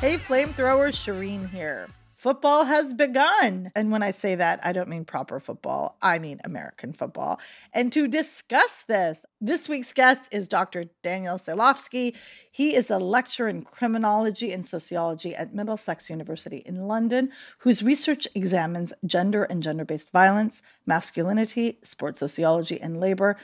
Hey, flamethrower, Shireen here. Football has begun. And when I say that, I don't mean proper football, I mean American football. And to discuss this, this week's guest is Dr. Daniel Sailofsky. He is a lecturer in criminology and sociology at Middlesex University in London, whose research examines gender and gender based violence, masculinity, sports sociology, and labor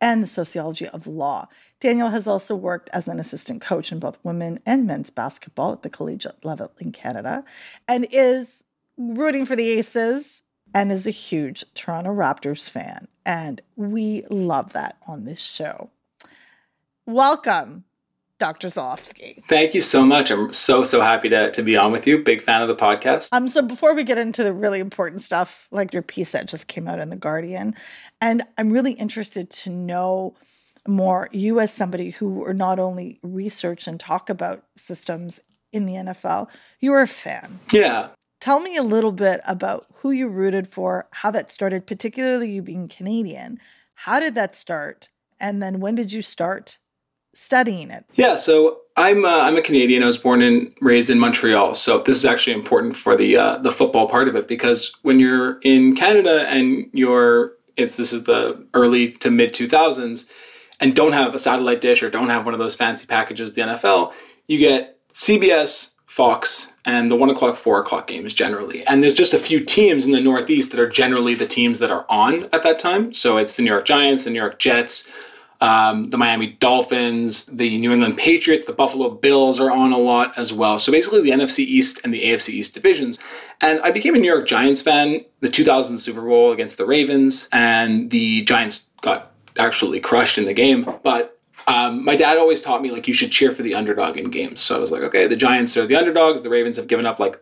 and the sociology of law. Daniel has also worked as an assistant coach in both women and men's basketball at the collegiate level in Canada and is rooting for the Aces and is a huge Toronto Raptors fan. And we love that on this show. Welcome, Dr. Sailofsky. Thank you so much. I'm so, so happy to, to be on with you. Big fan of the podcast. Um, so before we get into the really important stuff, like your piece that just came out in The Guardian, and I'm really interested to know more, you as somebody who are not only research and talk about systems in the NFL, you are a fan. Yeah. Tell me a little bit about who you rooted for, how that started, particularly you being Canadian. How did that start? And then when did you start studying it? Yeah, so I'm uh, I'm a Canadian. I was born and raised in Montreal, so this is actually important for the uh, the football part of it because when you're in Canada and you're it's this is the early to mid 2000s and don't have a satellite dish or don't have one of those fancy packages the NFL, you get CBS, Fox, and the one o'clock, four o'clock games generally. And there's just a few teams in the Northeast that are generally the teams that are on at that time. So it's the New York Giants, the New York Jets, um, the Miami Dolphins, the New England Patriots, the Buffalo Bills are on a lot as well. So basically, the NFC East and the AFC East divisions. And I became a New York Giants fan the 2000 Super Bowl against the Ravens, and the Giants got absolutely crushed in the game. But um, my dad always taught me like you should cheer for the underdog in games. So I was like, okay, the Giants are the underdogs. The Ravens have given up like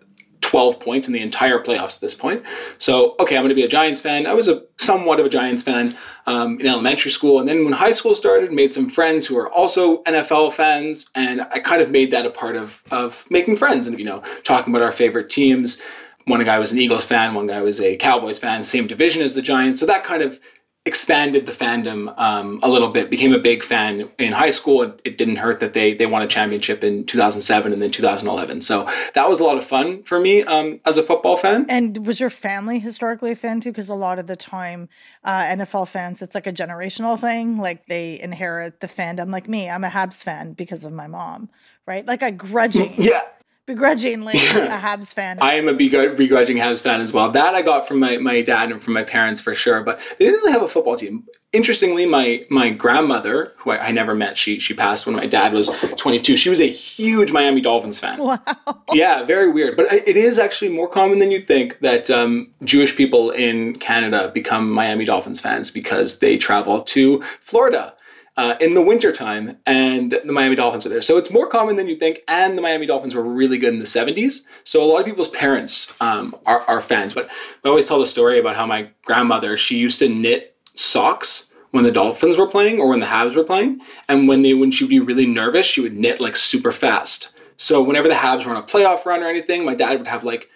12 points in the entire playoffs at this point. So, okay, I'm going to be a Giants fan. I was a somewhat of a Giants fan um, in elementary school. And then when high school started, made some friends who are also NFL fans. And I kind of made that a part of, of making friends and, you know, talking about our favorite teams. One guy was an Eagles fan, one guy was a Cowboys fan, same division as the Giants. So that kind of expanded the fandom um, a little bit. Became a big fan in high school. It, it, didn't hurt that they they won a championship in 2007 and then 2011. So that was a lot of fun for me um, as a football fan. And was your family historically a fan too? Because a lot of the time, uh, NFL fans, it's like a generational thing. Like they inherit the fandom. Like me, I'm a Habs fan because of my mom. Right, like I grudging. Yeah, begrudgingly a Habs fan. I am a begrudging Habs fan as well. That I got from my, my dad and from my parents for sure. But they didn't really have a football team. Interestingly, my my grandmother, who I, I never met, she she passed when my dad was 22. She was a huge Miami Dolphins fan. Wow. Yeah, very weird. But it is actually more common than you'd think that um, Jewish people in Canada become Miami Dolphins fans because they travel to Florida uh, in the wintertime, and the Miami Dolphins are there. So it's more common than you think, and the Miami Dolphins were really good in the 70s. So a lot of people's parents um, are, are fans. But I always tell the story about how my grandmother, she used to knit socks when the Dolphins were playing or when the Habs were playing. And when they when she would be really nervous, she would knit like super fast. So whenever the Habs were on a playoff run or anything, my dad would have like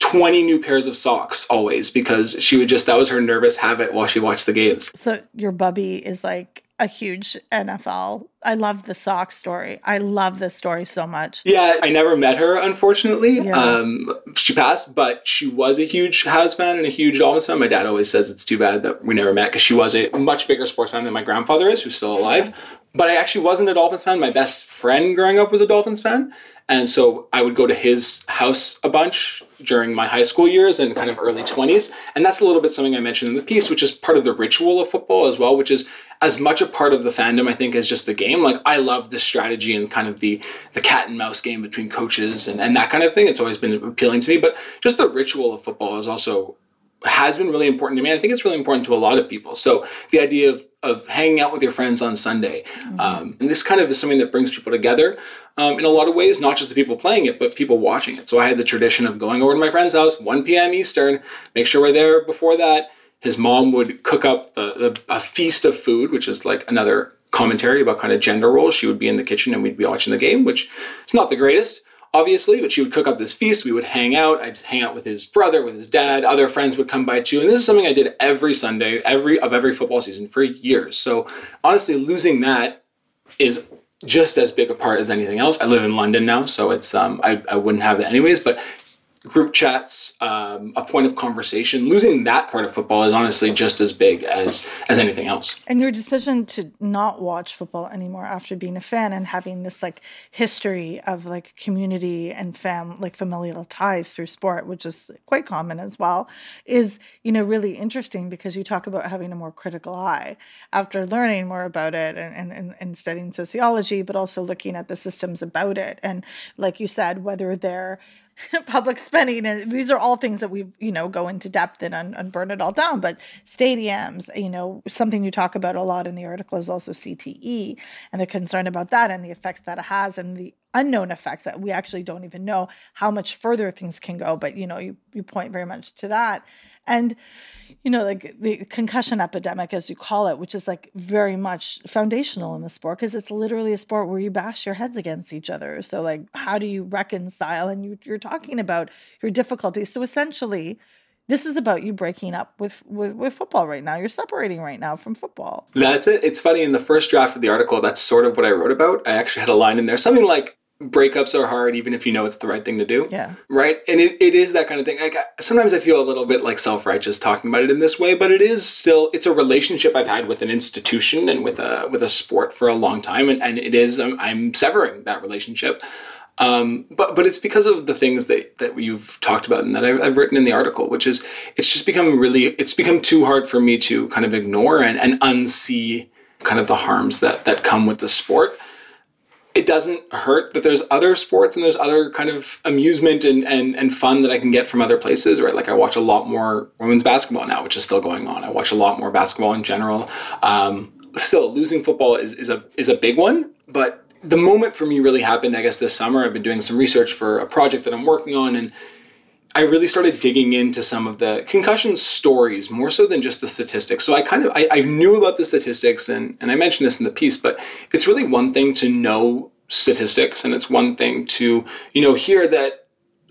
20 new pairs of socks always because she would just that was her nervous habit while she watched the games. So your bubby is like a huge NFL. I love the sock story. I love this story so much. Yeah, I never met her, unfortunately. Yeah. Um, she passed, but she was a huge Habs fan and a huge Dolphins fan. My dad always says it's too bad that we never met because she was a much bigger sports fan than my grandfather is, who's still alive. Yeah. But I actually wasn't a Dolphins fan. My best friend growing up was a Dolphins fan. And so I would go to his house a bunch during my high school years and kind of early 20s. And that's a little bit something I mentioned in the piece, which is part of the ritual of football as well, which is as much a part of the fandom, I think, as just the game. Like I love the strategy and kind of the the cat and mouse game between coaches and, and that kind of thing. It's always been appealing to me. But just the ritual of football is also has been really important to me. I think it's really important to a lot of people. So the idea of of hanging out with your friends on Sunday, mm-hmm. um, and this kind of is something that brings people together um, in a lot of ways. Not just the people playing it, but people watching it. So I had the tradition of going over to my friend's house 1 p.m. Eastern, make sure we're there before that. His mom would cook up the, the, a feast of food, which is like another commentary about kind of gender roles. She would be in the kitchen and we'd be watching the game, which is not the greatest obviously, but she would cook up this feast. We would hang out. I'd hang out with his brother, with his dad. Other friends would come by too. And this is something I did every Sunday, every of every football season for years. So honestly, losing that is just as big a part as anything else. I live in London now, so it's um, I, I wouldn't have that anyways. But group chats, um, a point of conversation. Losing that part of football is honestly just as big as as anything else. And your decision to not watch football anymore after being a fan and having this like history of like community and fam like familial ties through sport, which is quite common as well, is you know really interesting because you talk about having a more critical eye after learning more about it and and, and studying sociology, but also looking at the systems about it and like you said, whether they're public spending and these are all things that we you know go into depth and, and burn it all down. But stadiums you know something you talk about a lot in the article is also cte and the concern about that and the effects that it has and the unknown effects that we actually don't even know how much further things can go but you know you, you point very much to that and you know like the concussion epidemic as you call it which is like very much foundational in the sport because it's literally a sport where you bash your heads against each other so like how do you reconcile and you, you're talking about your difficulties so essentially this is about you breaking up with, with, with football right now. You're separating right now from football. That's it. It's funny in the first draft of the article, that's sort of what I wrote about. I actually had a line in there, something like breakups are hard even if you know it's the right thing to do. Yeah. Right? And it, it is that kind of thing. Like sometimes i feel a little bit like self-righteous talking about it in this way but it is still it's a relationship i've had with an institution and with a with a sport for a long time and, and it is I'm, I'm severing that relationship. Um, but but it's because of the things that that you've talked about and that I've, I've written in the article which is it's just become really it's become too hard for me to kind of ignore and, and unsee kind of the harms that that come with the sport it doesn't hurt that there's other sports and there's other kind of amusement and, and, and fun that I can get from other places, right? Like I watch a lot more women's basketball now, which is still going on. I watch a lot more basketball in general. Um, still, losing football is, is a is a big one, but the moment for me really happened, I guess, this summer. I've been doing some research for a project that I'm working on, and I really started digging into some of the concussion stories more so than just the statistics. So I kind of I, I, knew about the statistics and, and I mentioned this in the piece, but it's really one thing to know statistics and it's one thing to, you know, hear that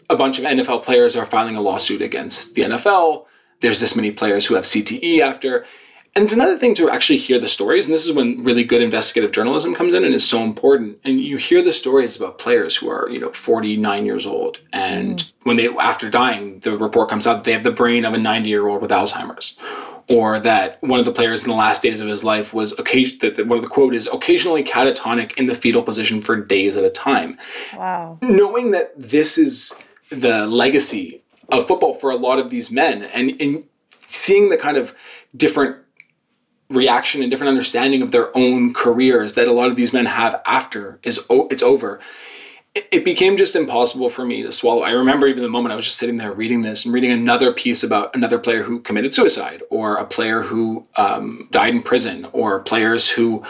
a bunch of NFL players are filing a lawsuit against the NFL. There's this many players who have CTE after. And it's another thing to actually hear the stories, and this is when really good investigative journalism comes in and is so important. And you hear the stories about players who are, you know, 49 years old, and mm. when they after dying, the report comes out that they have the brain of a 90 year old with Alzheimer's, or that one of the players in the last days of his life was occasion that one of the quote is occasionally catatonic in the fetal position for days at a time. Wow. Knowing that this is the legacy of football for a lot of these men, and, and seeing the kind of different reaction and different understanding of their own careers that a lot of these men have after is it's over it became just impossible for me to swallow. I remember even the moment I was just sitting there reading this and reading another piece about another player who committed suicide, or a player who um, died in prison, or players who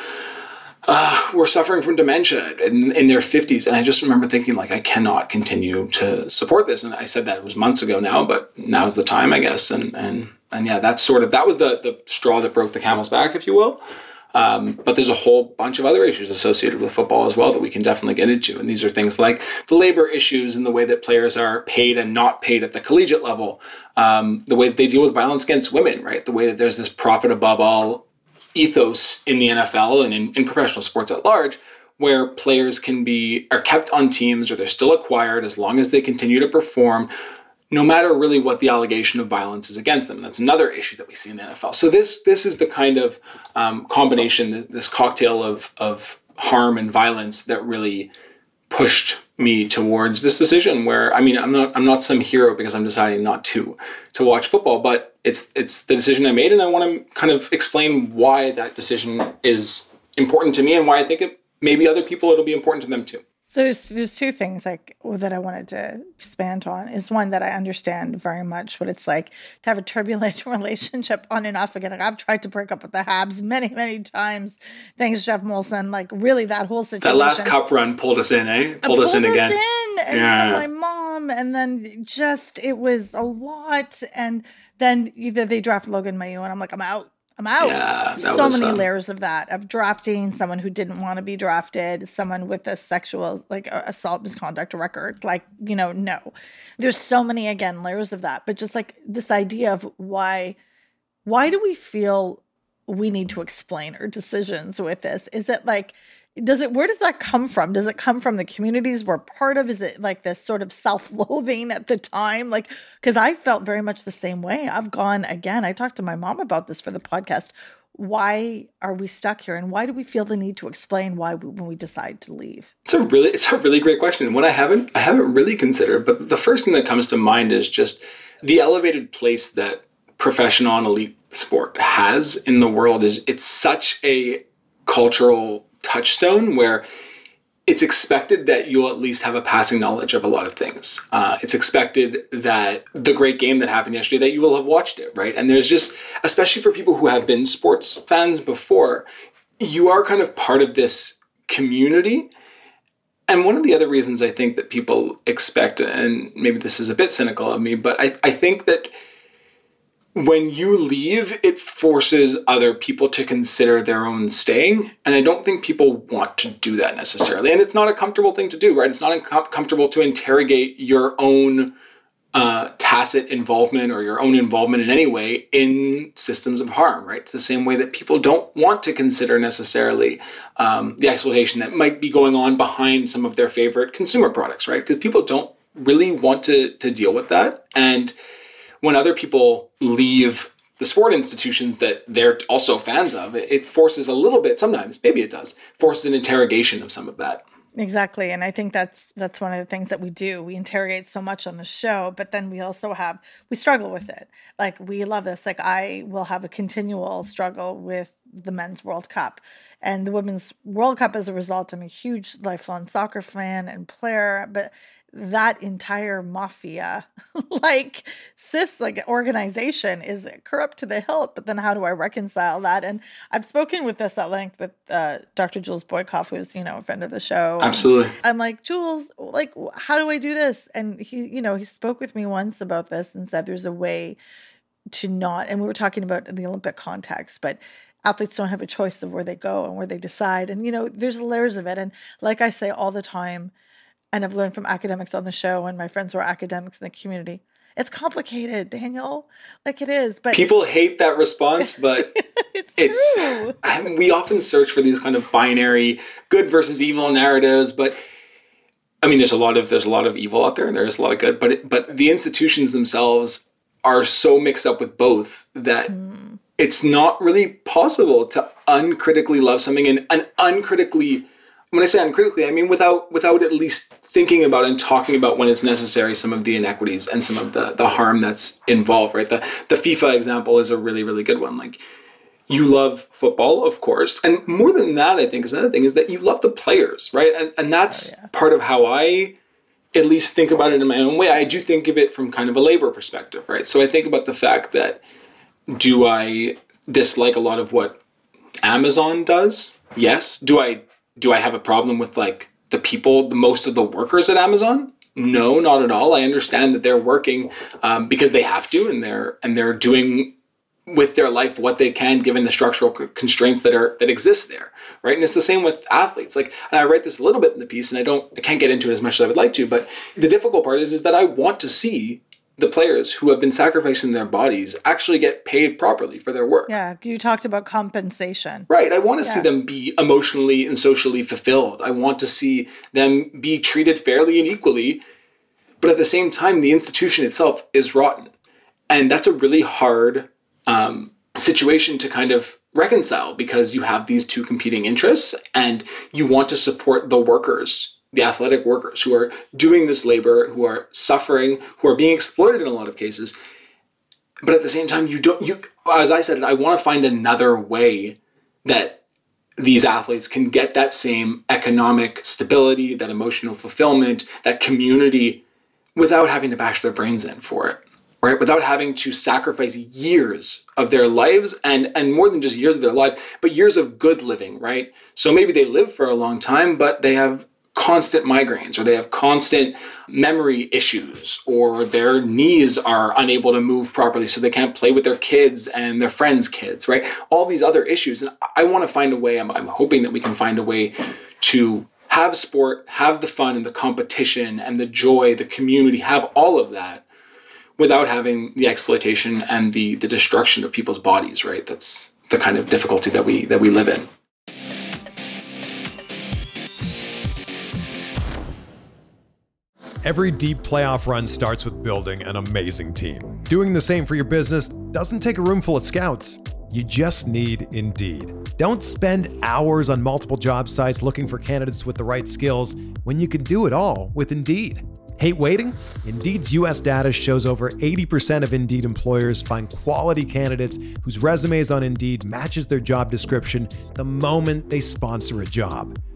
uh, were suffering from dementia in, in their 50s. And I just remember thinking, like, I cannot continue to support this. And I said that it was months ago now, but now's the time, I guess. And and and yeah, that's sort of that was the the straw that broke the camel's back, if you will. Um, but there's a whole bunch of other issues associated with football as well that we can definitely get into. And these are things like the labor issues and the way that players are paid and not paid at the collegiate level, um, the way they deal with violence against women, right? The way that there's this profit above all ethos in the NFL and in, in professional sports at large where players can be are kept on teams or they're still acquired as long as they continue to perform no matter really what the allegation of violence is against them. That's another issue that we see in the NFL. So this this is the kind of um, combination, this cocktail of of harm and violence that really pushed me towards this decision. Where I mean, I'm not I'm not some hero because I'm deciding not to to watch football, but it's it's the decision I made, and I want to kind of explain why that decision is important to me and why I think it maybe other people it'll be important to them too. So there's there's two things like that I wanted to expand on. Is one that I understand very much what it's like to have a turbulent relationship on and off again. Like I've tried to break up with the Habs many many times. Thanks, Geoff Molson. Like really, that whole situation. That last cup run pulled us in, eh? Pulled, pulled us in us again. In, and yeah. my mom, and then just it was a lot. And then either they draft Logan Mailloux, and I'm like, I'm out. I'm out. Yeah, so many um, layers of that of drafting someone who didn't want to be drafted, someone with a sexual like assault misconduct record. Like, you know, no. There's so many again layers of that, but just like this idea of why why do we feel we need to explain our decisions with this? Is it like does it where does that come from? Does it come from the communities we're part of? Is it like this sort of self-loathing at the time? Like because i felt very much the same way. I've gone again i talked to my mom about this for the podcast. Why are we stuck here and why do we feel the need to explain why we, when we decide to leave? It's a really it's a really great question and i haven't i haven't really considered but the first thing that comes to mind is just the elevated place that professional and elite sport has in the world is it's such a cultural touchstone where it's expected that you'll at least have a passing knowledge of a lot of things. Uh, it's expected that the great game that happened yesterday that you will have watched it, right? And there's just, especially for people who have been sports fans before, you are kind of part of this community. And one of the other reasons I think that people expect, and maybe this is a bit cynical of me, but I, I think that when you leave, it forces other people to consider their own staying. And I don't think people want to do that necessarily. And it's not a comfortable thing to do, right? It's not comfortable to interrogate your own uh, tacit involvement or your own involvement in any way in systems of harm, right? It's the same way that people don't want to consider necessarily um, the exploitation that might be going on behind some of their favorite consumer products, right? Because people don't really want to, to deal with that. And when other people leave the sport institutions that they're also fans of, it, forces a little bit, sometimes, maybe it does, forces an interrogation of some of that. Exactly. And I think that's that's one of the things that we do. We interrogate so much on the show, but then we also have we struggle with it. Like we love this. Like I will have a continual struggle with the men's World Cup and the women's World Cup as a result. I'm a huge lifelong soccer fan and player, but that entire mafia. Like cis like organization is corrupt to the hilt but then how do i reconcile that? And i've spoken with this at length with uh, dr jules boykoff who's you know a friend of the show. Absolutely. I'm like jules like how do i do this? And he you know he spoke with me once about this and said there's a way to not and we were talking about the olympic context but athletes don't have a choice of where they go and where they decide. And you know there's layers of it. And like i say all the time and I've learned from academics on the show and my friends who are academics in the community. It's complicated, Daniel. Like it is, but people hate that response, but it's, it's true. I mean, we often search for these kind of binary good versus evil narratives, but I mean, there's a lot of there's a lot of evil out there, and there's a lot of good, but it, but the institutions themselves are so mixed up with both that mm. it's not really possible to uncritically love something and, and uncritically when I say uncritically, I mean without without at least thinking about and talking about when it's necessary some of the inequities and some of the the harm that's involved. Right. The the FIFA example is a really really good one. Like you love football, of course, and more than that, I think is another thing is that you love the players, right? And and that's oh, yeah. part of how I at least think about it in my own way. I do think of it from kind of a labor perspective, right? So I think about the fact that do I dislike a lot of what Amazon does? Yes. Do I do I have a problem with like the people, the most of the workers at Amazon? No, not at all. I understand that they're working um, because they have to, and they're and they're doing with their life what they can given the structural constraints that are that exist there right and it's the same with athletes like and i write this a little bit in the piece and i don't i can't get into it as much as i would like to but the difficult part is is that i want to see the players who have been sacrificing their bodies actually get paid properly for their work. Yeah, you talked about compensation. Right. I want to yeah. see them be emotionally and socially fulfilled. I want to see them be treated fairly and equally. But at the same time, the institution itself is rotten. And that's a really hard um, situation to kind of reconcile because you have these two competing interests and you want to support the workers the athletic workers who are doing this labor, who are suffering, who are being exploited in a lot of cases. But at the same time, you don't, you, as I said, I want to find another way that these athletes can get that same economic stability, that emotional fulfillment, that community without having to bash their brains in for it right without having to sacrifice years of their lives and and more than just years of their lives but years of good living right so maybe they live for a long time but they have constant migraines or they have constant memory issues or their knees are unable to move properly so they can't play with their kids and their friends kids right? All these other issues and i want to find a way I'm, I'm hoping that we can find a way to have sport have the fun and the competition and the joy the community have all of that without having the exploitation and the the destruction of people's bodies right? That's the kind of difficulty that we that we live in Every deep playoff run starts with building an amazing team. Doing the same for your business doesn't take a room full of scouts. You just need Indeed. Don't spend hours on multiple job sites looking for candidates with the right skills when you can do it all with Indeed. Hate waiting? Indeed's US data shows over 80% of Indeed employers find quality candidates whose resumes on Indeed matches their job description the moment they sponsor a job.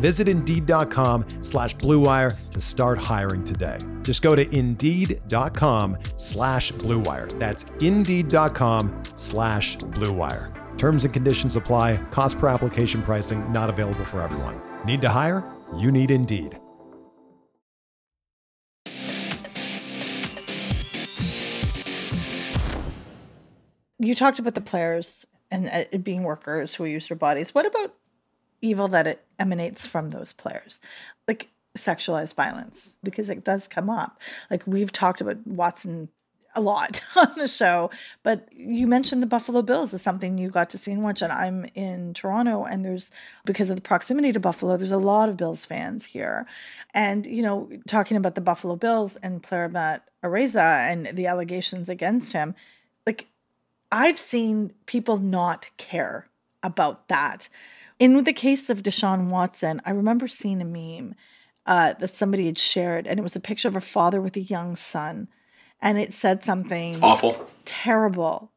Visit Indeed.com slash BlueWire to start hiring today. Just go to Indeed.com slash BlueWire. That's Indeed.com slash BlueWire. Terms and conditions apply. Cost per application pricing not available for everyone. Need to hire? You need Indeed. You talked about the players and uh, being workers who use their bodies. What about evil that it emanates from those players? Like sexualized violence, because it does come up. Like we've talked about Watson a lot on the show, but you mentioned the Buffalo Bills is something you got to see and watch. And I'm in Toronto, and there's because of the proximity to Buffalo, there's a lot of Bills fans here. And you know, talking about the Buffalo Bills and player Matt Araiza and the allegations against him, like I've seen people not care about that. In the case of Deshaun Watson, I remember seeing a meme uh, that somebody had shared, and it was a picture of a father with a young son, and it said something awful, terrible,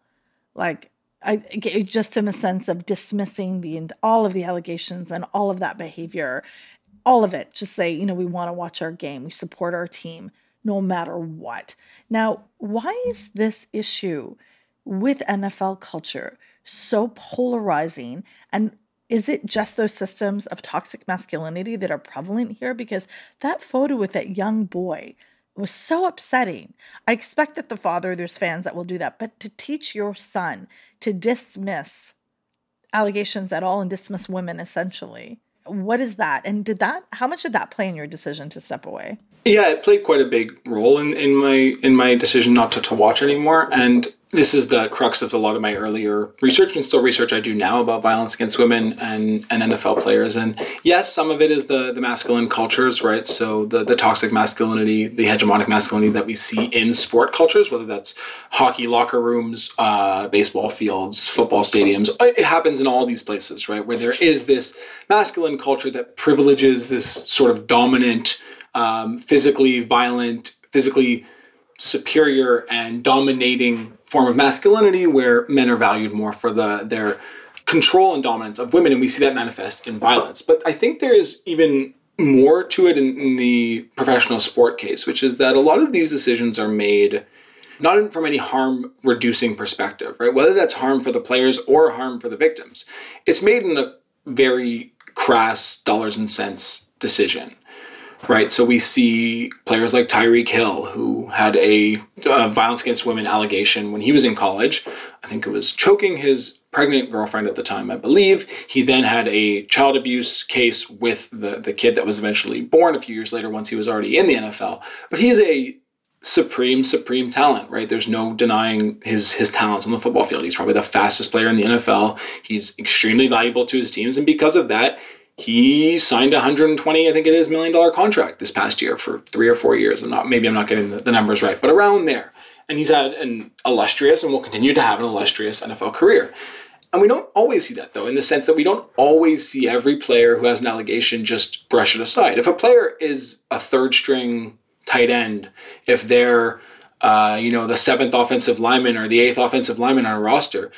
like I just in the sense of dismissing the all of the allegations and all of that behavior, all of it. Just say, you know, we want to watch our game, we support our team, no matter what. Now, why is this issue? with NFL culture so polarizing? And is it just those systems of toxic masculinity that are prevalent here? Because that photo with that young boy was so upsetting. I expect that the father, there's fans that will do that, but to teach your son to dismiss allegations at all and dismiss women essentially, what is that? And did that, how much did that play in your decision to step away? Yeah, it played quite a big role in, in my in my decision not to, to watch anymore. And this is the crux of a lot of my earlier research and still research I do now about violence against women and, and NFL players. And yes, some of it is the, the masculine cultures, right? So the, the toxic masculinity, the hegemonic masculinity that we see in sport cultures, whether that's hockey locker rooms, uh, baseball fields, football stadiums, it happens in all these places, right? Where there is this masculine culture that privileges this sort of dominant, um, physically violent, physically superior and dominating form of masculinity where men are valued more for the their control and dominance of women and we see that manifest in violence. But i think there is even more to it in, in the professional sport case which is that a lot of these decisions are made not from any harm reducing perspective right? Whether that's harm for the players or harm for the victims. It's made in a very crass dollars and cents decision right? So we see players like Tyreek Hill, who had a uh, violence against women allegation when he was in college. I think it was choking his pregnant girlfriend at the time, I believe. He then had a child abuse case with the, the kid that was eventually born a few years later once he was already in the NFL. But he's a supreme, supreme talent, right? There's no denying his his talents on the football field. He's probably the fastest player in the NFL. He's extremely valuable to his teams, and because of that, he signed a 120 i think it is million dollar contract this past year for three or four years. I'm not maybe i'm not getting the, the, numbers right but around there. And he's had an illustrious and will continue to have an illustrious nfl career. And we don't always see that though in the sense that we don't always see every player who has an allegation just brush it aside. If a player is a third string tight end if they're uh, you know the seventh offensive lineman or the eighth offensive lineman on a roster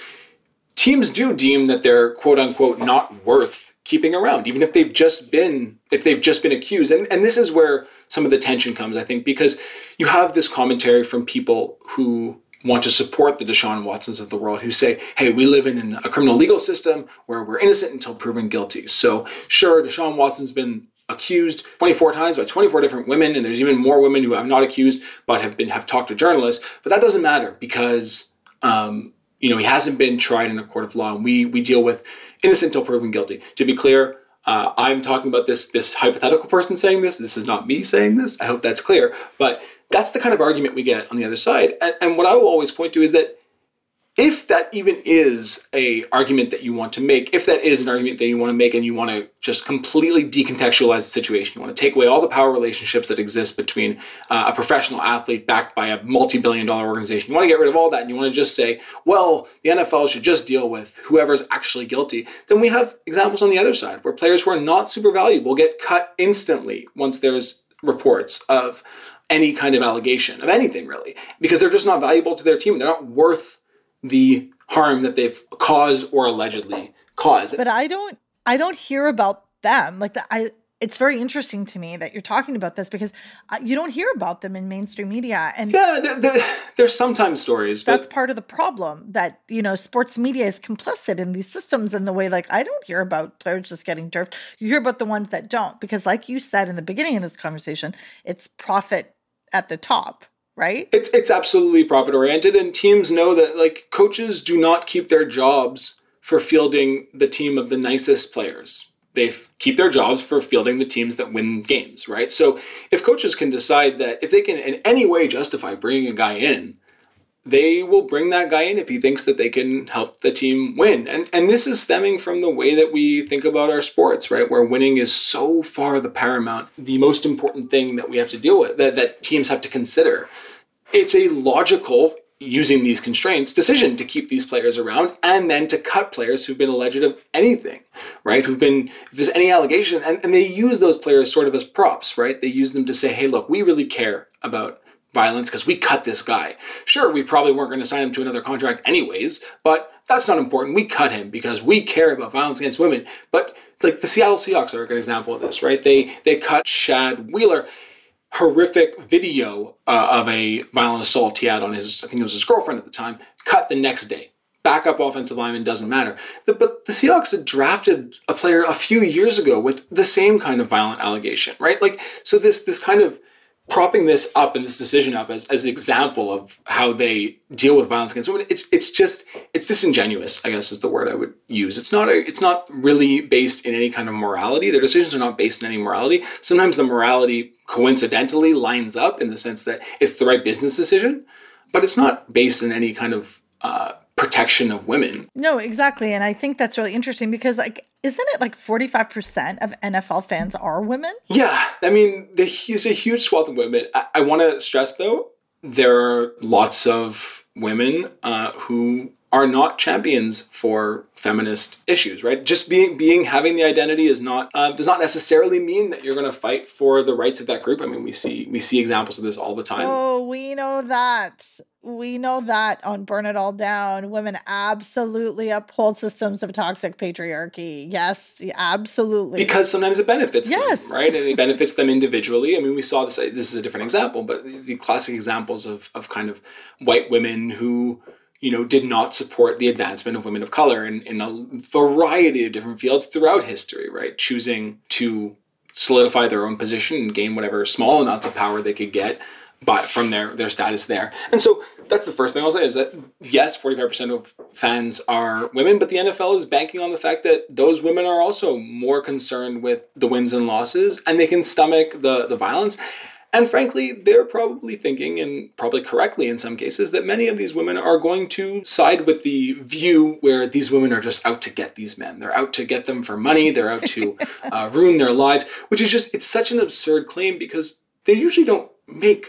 teams do deem that they're quote unquote not worth keeping around, even if they've just been if they've just been accused. And and this is where some of the tension comes, I think, because you have this commentary from people who want to support the Deshaun Watsons of the world who say, hey, we live in a criminal legal system where we're innocent until proven guilty. So sure, Deshaun Watson's been accused 24 times by 24 different women, and there's even more women who have not accused but have been have talked to journalists. But that doesn't matter because um, you know, he hasn't been tried in a court of law. And we we deal with innocent until proven guilty. To be clear, uh, I'm talking about this this hypothetical person saying this. This is not me saying this. I hope that's clear. But that's the kind of argument we get on the other side. And, and what I will always point to is that if that even is a argument that you want to make if that is an argument that you want to make and you want to just completely decontextualize the situation you want to take away all the power relationships that exist between uh, a professional athlete backed by a multi-billion dollar organization you want to get rid of all that and you want to just say well the nfl should just deal with whoever's actually guilty then we have examples on the other side where players who are not super valuable get cut instantly once there's reports of any kind of allegation of anything really because they're just not valuable to their team they're not worth the harm that they've caused or allegedly caused. But I don't I don't hear about them. Like the, I it's very interesting to me that you're talking about this because uh, you don't hear about them in mainstream media and yeah there, there, there's sometimes stories that's part of the problem that you know sports media is complicit in these systems in the way like i don't hear about players just getting turfed you hear about the ones that don't because like you said in the beginning of this conversation it's profit at the top right? It's it's absolutely profit oriented, and teams know that like coaches do not keep their jobs for fielding the team of the nicest players. They keep their jobs for fielding the teams that win games, right? So if coaches can decide that if they can in any way justify bringing a guy in, they will bring that guy in if he thinks that they can help the team win. And and this is stemming from the way that we think about our sports, right? Where winning is so far the paramount, the most important thing that we have to deal with, that, that teams have to consider it's a logical using these constraints decision to keep these players around and then to cut players who've been alleged of anything right? Who've been if there's any allegation and, and they use those players sort of as props right? They use them to say hey look we really care about violence because we cut this guy. Sure we probably weren't going to sign him to another contract anyways but that's not important. We cut him because we care about violence against women. But it's like the seattle seahawks are a good example of this right? They they cut chad wheeler horrific video uh, of a violent assault he had on his, I think it was his girlfriend at the time, cut the next day. Backup offensive lineman doesn't matter. The, but the Seahawks had drafted a player a few years ago with the same kind of violent allegation, right? Like, so this this kind of propping this up and this decision up as, as an example of how they deal with violence against women it's it's just it's disingenuous i guess is the word i would use it's not a it's not really based in any kind of morality their decisions are not based in any morality sometimes the morality coincidentally lines up in the sense that it's the right business decision but it's not based in any kind of uh, protection of women. No, exactly. And I think that's really interesting because like isn't it like 45% of NFL fans are women? Yeah. I mean, there's a huge swath of women. I, I want to stress though, there are lots of women uh, who are not champions for feminist issues, right? Just being being having the identity is not uh, does not necessarily mean that you're going to fight for the rights of that group. I mean, we see we see examples of this all the time. Oh, we know that. We know that on Burn It All Down, women absolutely uphold systems of toxic patriarchy. Yes, absolutely. Because sometimes it benefits yes. them, right? And it benefits them individually. I mean, we saw this. This is a different example, but the classic examples of of kind of white women who you know, did not support the advancement of women of color in, in a variety of different fields throughout history, right? Choosing to solidify their own position and gain whatever small amounts of power they could get but from their their status there. And so that's the first thing I'll say is that yes, 45% of fans are women, but the NFL is banking on the fact that those women are also more concerned with the wins and losses and they can stomach the the violence. And frankly, they're probably thinking, and probably correctly in some cases, that many of these women are going to side with the view where these women are just out to get these men. They're out to get them for money, they're out to uh, ruin their lives, which is just, it's such an absurd claim because they usually don't make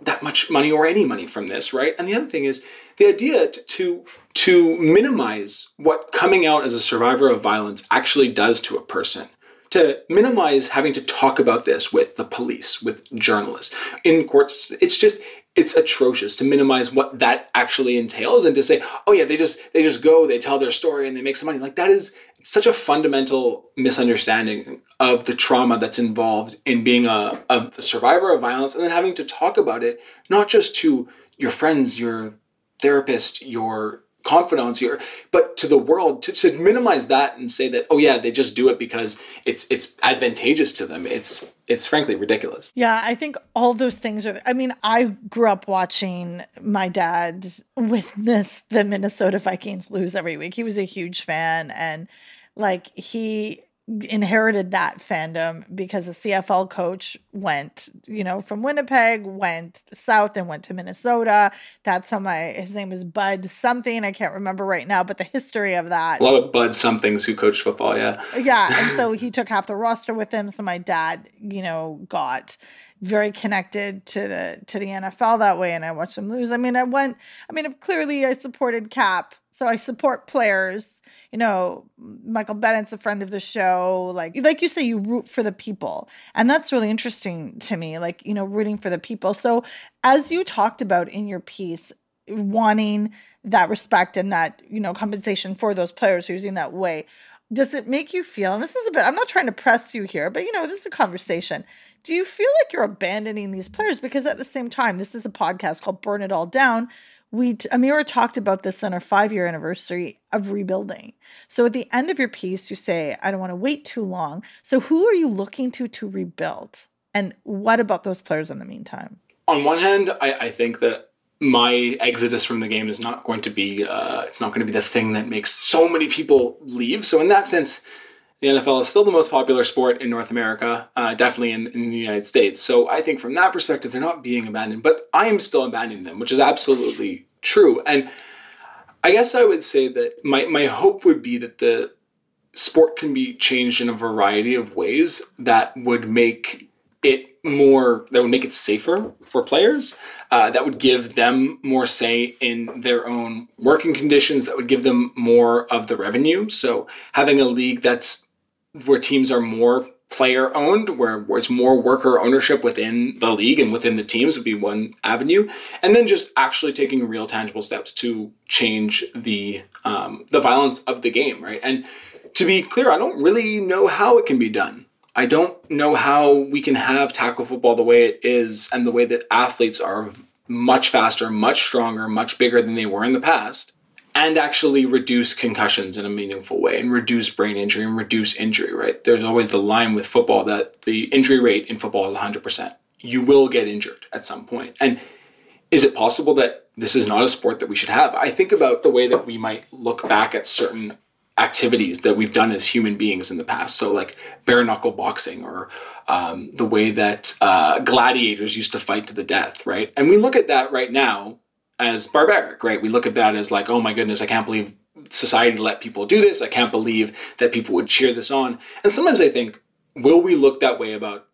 that much money or any money from this, right? And the other thing is the idea to to minimize what coming out as a survivor of violence actually does to a person to minimize having to talk about this with the police, with journalists in courts. It's just it's atrocious to minimize what that actually entails and to say, oh yeah, they just they just go, they tell their story and they make some money. Like that is such a fundamental misunderstanding of the trauma that's involved in being a, a survivor of violence and then having to talk about it, not just to your friends, your therapist, your confidants here but to the world to, to minimize that and say that oh yeah they just do it because it's it's advantageous to them it's it's frankly ridiculous. Yeah i think all those things are i mean i grew up watching my dad witness the minnesota vikings lose every week. He was a huge fan and like he inherited that fandom because a CFL coach went, you know, from Winnipeg, went south and went to Minnesota. That's how my his name is Bud something. I can't remember right now, but the history of that. A lot of Bud somethings who coached football, yeah. Yeah. And so he took half the roster with him. So my dad, you know, got very connected to the to the NFL that way and I watched them lose. I mean, I went I mean, clearly I supported Cap. So I support players you know, Michael Bennett's a friend of the show. Like, like you say, you root for the people. And that's really interesting to me, like, you know, rooting for the people. So, as you talked about in your piece, wanting that respect and that, you know, compensation for those players who's in that way, does it make you feel, and this is a bit, I'm not trying to press you here, but, you know, this is a conversation. Do you feel like you're abandoning these players? Because at the same time, this is a podcast called Burn It All Down we Amira talked about this on our five year anniversary of rebuilding. So at the end of your piece, you say, I don't want to wait too long. So who are you looking to to rebuild? And what about those players in the meantime? On one hand, I, I think that my exodus from the game is not going to be uh, it's not going to be the thing that makes so many people leave. So in that sense, the NFL is still the most popular sport in North America, uh, definitely in, in, the United States. So I think from that perspective, they're not being abandoned, but I am still abandoning them, which is absolutely true. And I guess I would say that my, my hope would be that the sport can be changed in a variety of ways that would make it more that would make it safer for players uh, that would give them more say in their own working conditions that would give them more of the revenue so having a league that's where teams are more player owned, where, where it's more worker ownership within the league and within the teams would be one avenue, and then just actually taking real tangible steps to change the um, the violence of the game, right? And to be clear, I don't really know how it can be done. I don't know how we can have tackle football the way it is and the way that athletes are much faster, much stronger, much bigger than they were in the past and actually reduce concussions in a meaningful way and reduce brain injury and reduce injury, right? There's always the line with football that the injury rate in football is 100%. You will get injured at some point. And is it possible that this is not a sport that we should have? I think about the way that we might look back at certain activities that we've done as human beings in the past. So, like bare knuckle boxing or um, the way that uh, gladiators used to fight to the death, right? And we look at that right now as barbaric, right? We look at that as like, oh my goodness, I can't believe society let people do this. I can't believe that people would cheer this on. And sometimes I think, will we look that way about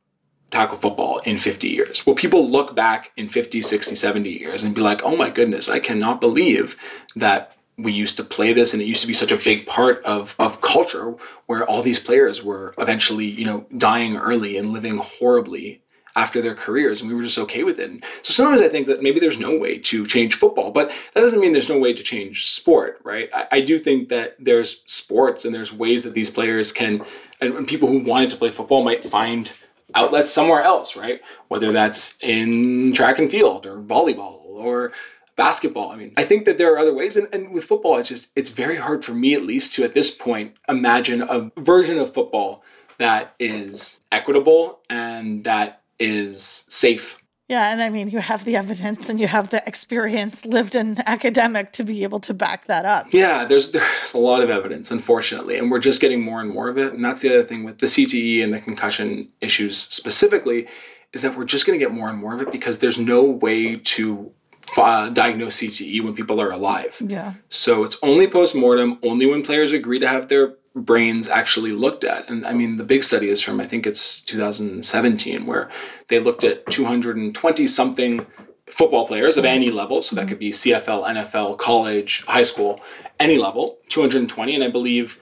tackle football in 50 years? Will people look back in 50, 60, 70 years and be like, oh my goodness, I cannot believe that we used to play this and it used to be such a big part of, of culture where all these players were eventually, you know, dying early and living horribly after their careers and we were just okay with it. So sometimes I think that maybe there's no way to change football, but that doesn't mean there's no way to change sport, right? I, I do think that there's sports and there's ways that these players can, and, and people who wanted to play football might find outlets somewhere else, right? Whether that's in track and field or volleyball or basketball. I mean, I think that there are other ways. And, and, with football, it's just, it's very hard for me, at least, to at this point imagine a version of football that is equitable and that is safe. Yeah, and I mean, you have the evidence and you have the experience lived in academic to be able to back that up. Yeah, there's there's a lot of evidence, unfortunately, and we're just getting more and more of it. And that's the other thing with the CTE and the concussion issues specifically, is that we're just going to get more and more of it because there's no way to uh, diagnose CTE when people are alive. Yeah. So it's only post mortem, only when players agree to have their brains actually looked at. And I mean, the big study is from, I think it's 2017, where they looked at 220 something football players of any level. So that could be CFL, NFL, college, high school, any level, 220. And I believe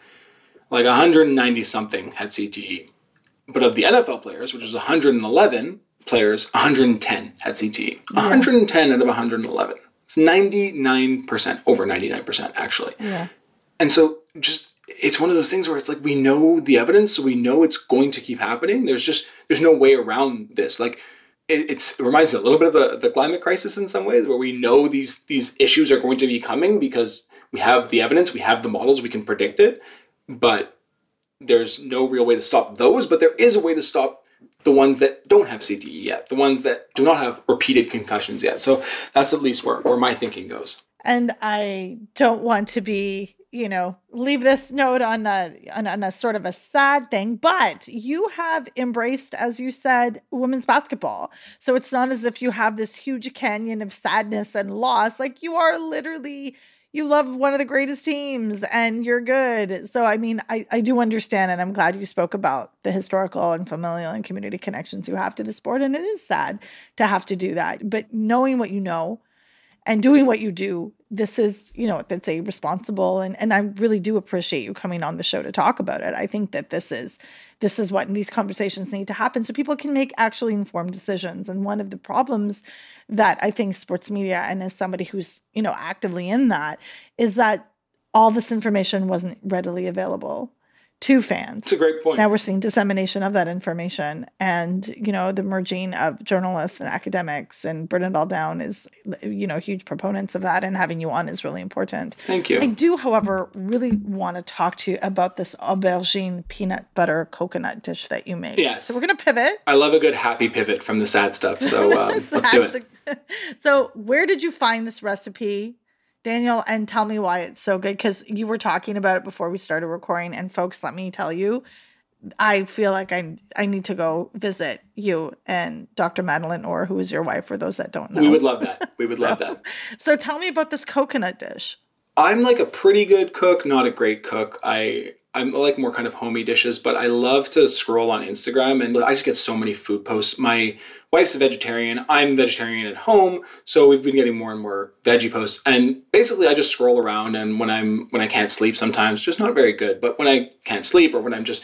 like 190 something had CTE. But of the NFL players, which is 111 players, 110 had CTE. 110 out of 111. It's 99%, over 99% actually. Yeah. And so just it's one of those things where it's like we know the evidence, so we know it's going to keep happening. There's just there's no way around this. Like it, it reminds me a little bit of the, the climate crisis in some ways, where we know these these issues are going to be coming because we have the evidence, we have the models, we can predict it, but there's no real way to stop those. But there is a way to stop the ones that don't have CTE yet, the ones that do not have repeated concussions yet. So that's at least where, where my thinking goes. And I don't want to be, you know, leave this note on a, on, on a sort of a sad thing, but you have embraced, as you said, women's basketball. So it's not as if you have this huge canyon of sadness and loss. Like you are literally you love one of the greatest teams and you're good. So, I mean, I, I do understand, and I'm glad you spoke about the historical and familial and community connections you have to the sport. And it is sad to have to do that. But knowing what you know and doing what you do, this is, you know, that's a responsible and, and I really do appreciate you coming on the show to talk about it. I think that this is this is what these conversations need to happen so people can make actually informed decisions. And one of the problems that I think sports media, and as somebody who's, you know, actively in that, is that all this information wasn't readily available to fans. It's a great point. Now we're seeing dissemination of that information and, you know, the merging of journalists and academics and Burn It All Down is, you know, huge proponents of that and having you on is really important. Thank you. I do, however, really want to talk to you about this aubergine peanut butter coconut dish that you made. Yes. So we're going to pivot. I love a good happy pivot from the sad stuff. So um, let's do it. so where did you find this recipe? Daniel, and tell me why it's so good because you were talking about it before we started recording. And folks, let me tell you, I feel like I I need to go visit you and Dr. Madeline Orr, who is your wife, for those that don't know. We would love that. We would so, love that. So tell me about this coconut dish. I'm like a pretty good cook, not a great cook. I I'm like more kind of homey dishes, but I love to scroll on Instagram and I just get so many food posts. My wife's a vegetarian. I'm vegetarian at home, so we've been getting more and more veggie posts. And basically, I just scroll around, and when I'm when I can't sleep, sometimes just not very good. But when I can't sleep, or when I'm just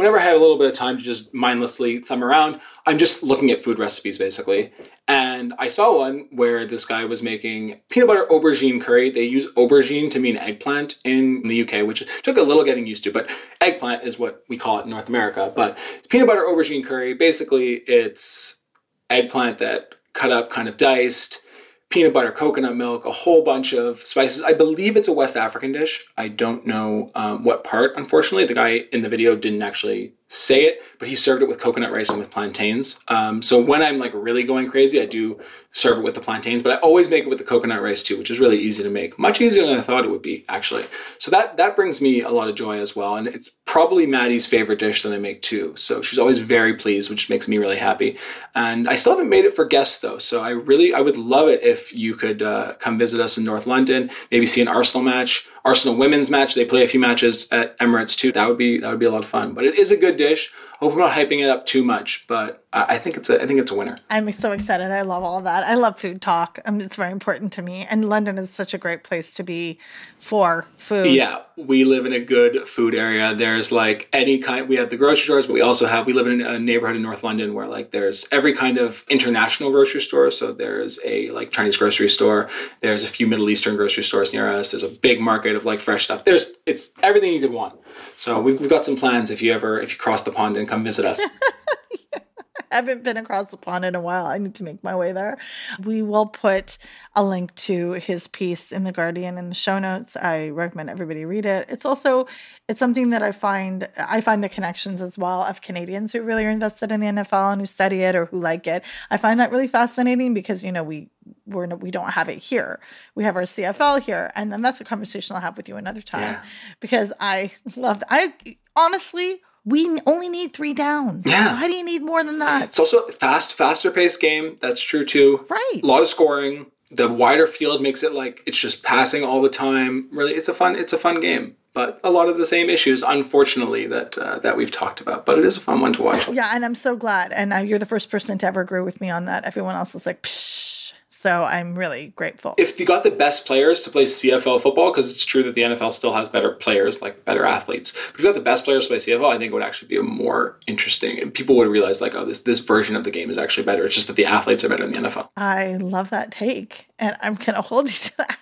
whenever I have a little bit of time to just mindlessly thumb around, I'm just looking at food recipes basically. And I saw one where this guy was making peanut butter aubergine curry. They use aubergine to mean eggplant in the UK, which took a little getting used to, but eggplant is what we call it in North America. But peanut butter aubergine curry, basically, it's eggplant that cut up, kind of diced, peanut butter, coconut milk, a whole bunch of spices. I believe it's a West African dish. I don't know um, what part, unfortunately. The guy in the video didn't actually say it, but he served it with coconut rice and with plantains. Um, so when I'm like really going crazy, I do serve it with the plantains, but I always make it with the coconut rice too, which is really easy to make. Much easier than I thought it would be, actually. So that that brings me a lot of joy as well, and it's probably Maddie's favorite dish that I make too. So she's always very pleased, which makes me really happy. And I still haven't made it for guests though, so I really I would love it if you could uh, come visit us in North London, maybe see an Arsenal match Arsenal women's match. They play a few matches at Emirates too. That would be that would be a lot of fun. But it is a good dish. Hope I'm not hyping it up too much, but I think it's a I think it's a winner. I'm so excited. I love all that. I love food talk. Um, it's very important to me. And London is such a great place to be for food. Yeah, we live in a good food area. There's like any kind. We have the grocery stores, but we also have we live in a neighborhood in North London where like there's every kind of international grocery store. So there's a like Chinese grocery store. There's a few Middle Eastern grocery stores near us. There's a big market of like fresh stuff. There's it's everything you could want. So we've, we've got some plans if you ever if you cross the pond and come visit us. haven't been across the pond in a while. I need to make my way there. We will put a link to his piece in the Guardian in the show notes. I recommend everybody read it. It's also it's something that I find I find the connections as well of Canadians who really are invested in the NFL and who study it or who like it. I find that really fascinating because you know we we're we don't have it here. We have our CFL here, and then that's a conversation I'll have with you another time yeah. because I love. I honestly we only need three downs. Yeah. Why do you need more than that? It's also fast, faster paced game. That's true too. Right. A lot of scoring. The wider field makes it like it's just passing all the time. Really, it's a fun. It's a fun game but a lot of the same issues, unfortunately, that uh, that we've talked about. But it is a fun one to watch. Yeah, and I'm so glad. And uh, you're the first person to ever agree with me on that. Everyone else is like, Psh so I'm really grateful. If you got the best players to play CFL football, because it's true that the NFL still has better players, like better athletes, but if you got the best players to play CFL, I think it would actually be a more interesting. And people would realize, like, oh, this this version of the game is actually better. It's just that the athletes are better in the NFL. I love that take, and I'm gonna hold you to that.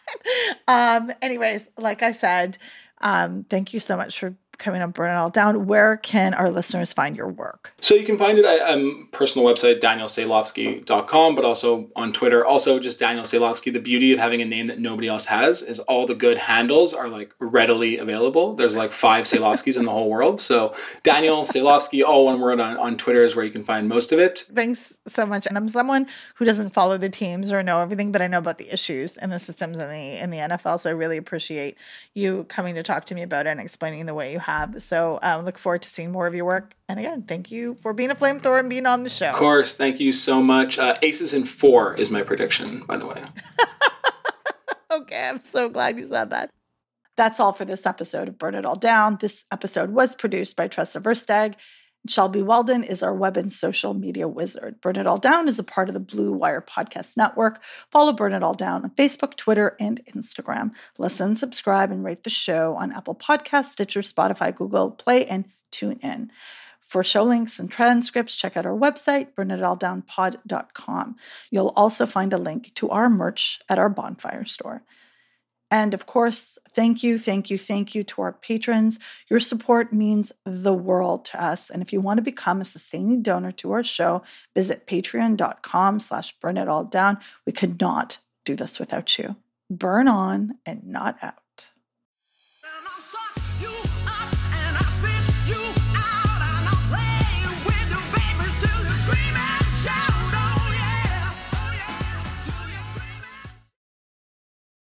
um, anyways, like I said, um, thank you so much for coming up, Burn It All Down. Where can our listeners find your work? So you can find it at um, personal website, danielsailofsky.com, but also on Twitter. Also, just Daniel Sailofsky. The beauty of having a name that nobody else has is all the good handles are like readily available. There's like five Sailofskys in the whole world. So Daniel Sailofsky, all one word on, on Twitter is where you can find most of it. Thanks so much. And I'm someone who doesn't follow the teams or know everything, but I know about the issues and the systems in the in the NFL. So I really appreciate you coming to talk to me about it and explaining the way you have. So um, look forward to seeing more of your work. And again, thank you for being a flamethrower and being on the show. Of course. Thank you so much. Uh, Aces in four is my prediction, by the way. okay. I'm so glad you said that. That's all for this episode of Burn It All Down. This episode was produced by Tressa Verstag. Shelby Weldon is our web and social media wizard. Burn It All Down is a part of the Blue Wire Podcast Network. Follow Burn It All Down on Facebook, Twitter, and Instagram. Listen, subscribe, and rate the show on Apple Podcasts, Stitcher, Spotify, Google Play, and tune in. For show links and transcripts, check out our website, burnitalldownpod.com. You'll also find a link to our merch at our bonfire store. And of course, thank you, thank you, thank you to our patrons. Your support means the world to us. And if you want to become a sustaining donor to our show, visit patreon.com slash burn it all down. We could not do this without you. Burn on and not out.